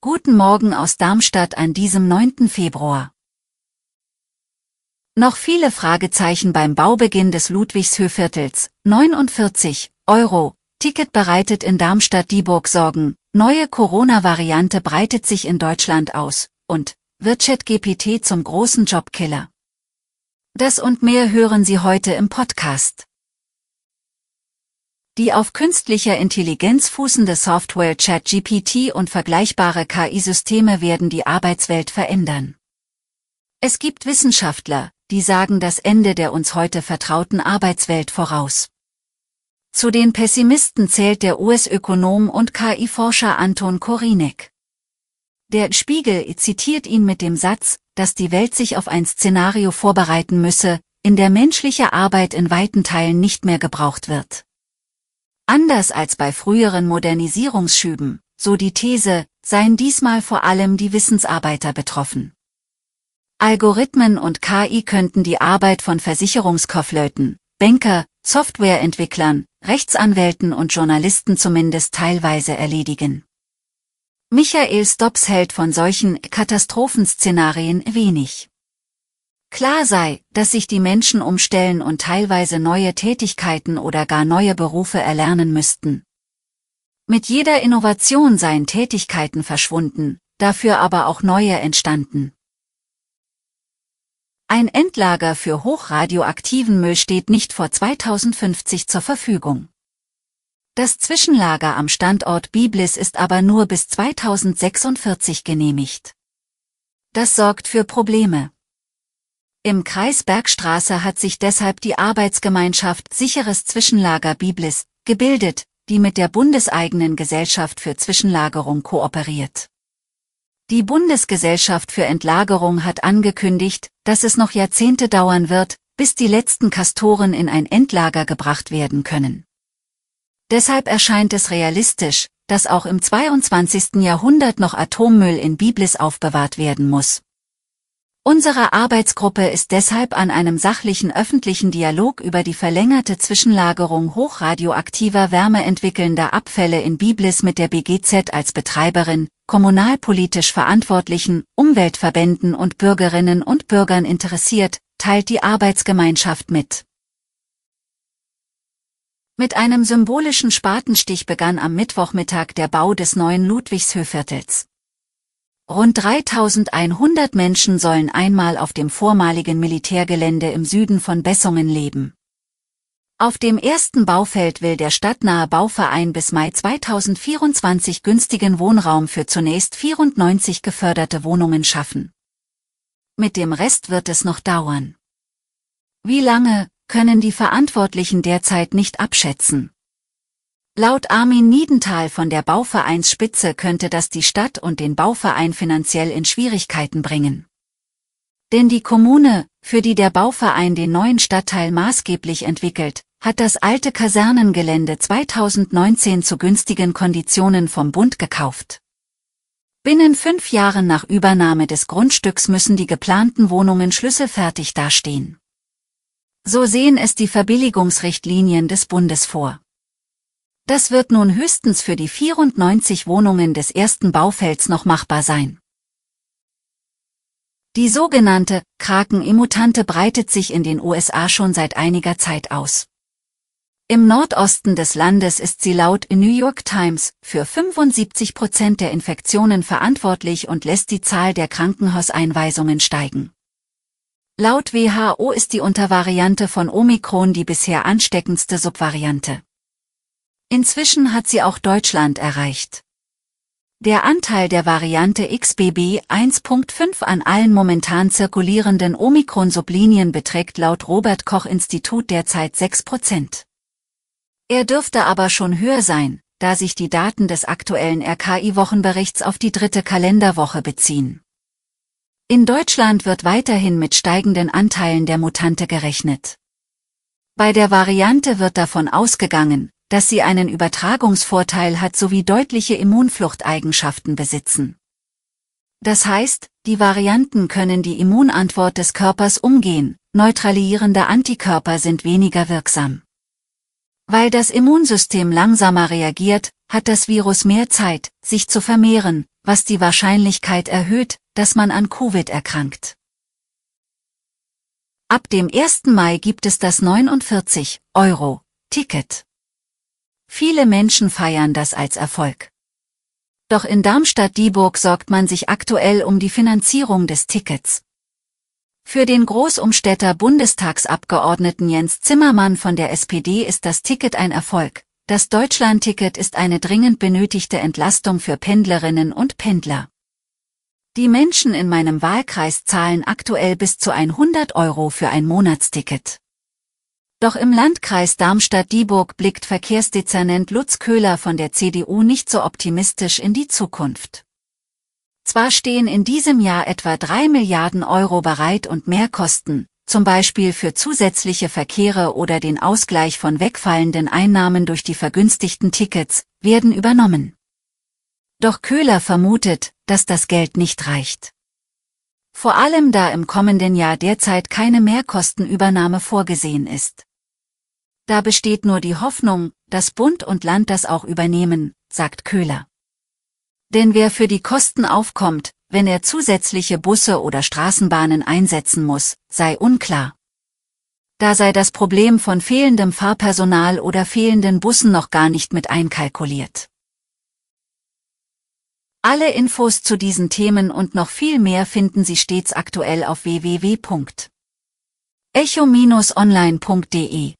Guten Morgen aus Darmstadt an diesem 9. Februar. Noch viele Fragezeichen beim Baubeginn des Ludwigshöhviertels. 49 Euro. Ticket bereitet in Darmstadt-Dieburg Sorgen. Neue Corona-Variante breitet sich in Deutschland aus. Und wird ChatGPT zum großen Jobkiller. Das und mehr hören Sie heute im Podcast. Die auf künstlicher Intelligenz fußende Software ChatGPT und vergleichbare KI-Systeme werden die Arbeitswelt verändern. Es gibt Wissenschaftler, die sagen das Ende der uns heute vertrauten Arbeitswelt voraus. Zu den Pessimisten zählt der US-Ökonom und KI-Forscher Anton Korinek. Der Spiegel zitiert ihn mit dem Satz, dass die Welt sich auf ein Szenario vorbereiten müsse, in der menschliche Arbeit in weiten Teilen nicht mehr gebraucht wird. Anders als bei früheren Modernisierungsschüben, so die These, seien diesmal vor allem die Wissensarbeiter betroffen. Algorithmen und KI könnten die Arbeit von Versicherungskaufleuten, Banker, Softwareentwicklern, Rechtsanwälten und Journalisten zumindest teilweise erledigen. Michael Stops hält von solchen Katastrophenszenarien wenig. Klar sei, dass sich die Menschen umstellen und teilweise neue Tätigkeiten oder gar neue Berufe erlernen müssten. Mit jeder Innovation seien Tätigkeiten verschwunden, dafür aber auch neue entstanden. Ein Endlager für hochradioaktiven Müll steht nicht vor 2050 zur Verfügung. Das Zwischenlager am Standort Biblis ist aber nur bis 2046 genehmigt. Das sorgt für Probleme. Im Kreis Bergstraße hat sich deshalb die Arbeitsgemeinschaft Sicheres Zwischenlager Biblis gebildet, die mit der bundeseigenen Gesellschaft für Zwischenlagerung kooperiert. Die Bundesgesellschaft für Entlagerung hat angekündigt, dass es noch Jahrzehnte dauern wird, bis die letzten Kastoren in ein Endlager gebracht werden können. Deshalb erscheint es realistisch, dass auch im 22. Jahrhundert noch Atommüll in Biblis aufbewahrt werden muss. Unsere Arbeitsgruppe ist deshalb an einem sachlichen öffentlichen Dialog über die verlängerte Zwischenlagerung hochradioaktiver wärmeentwickelnder Abfälle in Biblis mit der BGZ als Betreiberin, kommunalpolitisch Verantwortlichen, Umweltverbänden und Bürgerinnen und Bürgern interessiert, teilt die Arbeitsgemeinschaft mit. Mit einem symbolischen Spatenstich begann am Mittwochmittag der Bau des neuen Ludwigshöhviertels. Rund 3100 Menschen sollen einmal auf dem vormaligen Militärgelände im Süden von Bessungen leben. Auf dem ersten Baufeld will der stadtnahe Bauverein bis Mai 2024 günstigen Wohnraum für zunächst 94 geförderte Wohnungen schaffen. Mit dem Rest wird es noch dauern. Wie lange, können die Verantwortlichen derzeit nicht abschätzen. Laut Armin Niedenthal von der Bauvereinsspitze könnte das die Stadt und den Bauverein finanziell in Schwierigkeiten bringen. Denn die Kommune, für die der Bauverein den neuen Stadtteil maßgeblich entwickelt, hat das alte Kasernengelände 2019 zu günstigen Konditionen vom Bund gekauft. Binnen fünf Jahren nach Übernahme des Grundstücks müssen die geplanten Wohnungen schlüsselfertig dastehen. So sehen es die Verbilligungsrichtlinien des Bundes vor. Das wird nun höchstens für die 94 Wohnungen des ersten Baufelds noch machbar sein. Die sogenannte Kraken-Immutante breitet sich in den USA schon seit einiger Zeit aus. Im Nordosten des Landes ist sie laut New York Times für 75 Prozent der Infektionen verantwortlich und lässt die Zahl der Krankenhauseinweisungen steigen. Laut WHO ist die Untervariante von Omikron die bisher ansteckendste Subvariante. Inzwischen hat sie auch Deutschland erreicht. Der Anteil der Variante XBB 1.5 an allen momentan zirkulierenden Omikron-Sublinien beträgt laut Robert Koch Institut derzeit 6% Er dürfte aber schon höher sein, da sich die Daten des aktuellen RKI-Wochenberichts auf die dritte Kalenderwoche beziehen. In Deutschland wird weiterhin mit steigenden Anteilen der Mutante gerechnet. Bei der Variante wird davon ausgegangen, dass sie einen Übertragungsvorteil hat sowie deutliche Immunfluchteigenschaften besitzen. Das heißt, die Varianten können die Immunantwort des Körpers umgehen, neutralisierende Antikörper sind weniger wirksam. Weil das Immunsystem langsamer reagiert, hat das Virus mehr Zeit, sich zu vermehren, was die Wahrscheinlichkeit erhöht, dass man an Covid erkrankt. Ab dem 1. Mai gibt es das 49 Euro Ticket. Viele Menschen feiern das als Erfolg. Doch in Darmstadt-Dieburg sorgt man sich aktuell um die Finanzierung des Tickets. Für den Großumstädter Bundestagsabgeordneten Jens Zimmermann von der SPD ist das Ticket ein Erfolg. Das Deutschlandticket ist eine dringend benötigte Entlastung für Pendlerinnen und Pendler. Die Menschen in meinem Wahlkreis zahlen aktuell bis zu 100 Euro für ein Monatsticket. Doch im Landkreis Darmstadt-Dieburg blickt Verkehrsdezernent Lutz Köhler von der CDU nicht so optimistisch in die Zukunft. Zwar stehen in diesem Jahr etwa 3 Milliarden Euro bereit und Mehrkosten, zum Beispiel für zusätzliche Verkehre oder den Ausgleich von wegfallenden Einnahmen durch die vergünstigten Tickets, werden übernommen. Doch Köhler vermutet, dass das Geld nicht reicht. Vor allem da im kommenden Jahr derzeit keine Mehrkostenübernahme vorgesehen ist. Da besteht nur die Hoffnung, dass Bund und Land das auch übernehmen, sagt Köhler. Denn wer für die Kosten aufkommt, wenn er zusätzliche Busse oder Straßenbahnen einsetzen muss, sei unklar. Da sei das Problem von fehlendem Fahrpersonal oder fehlenden Bussen noch gar nicht mit einkalkuliert. Alle Infos zu diesen Themen und noch viel mehr finden Sie stets aktuell auf www.echo-online.de.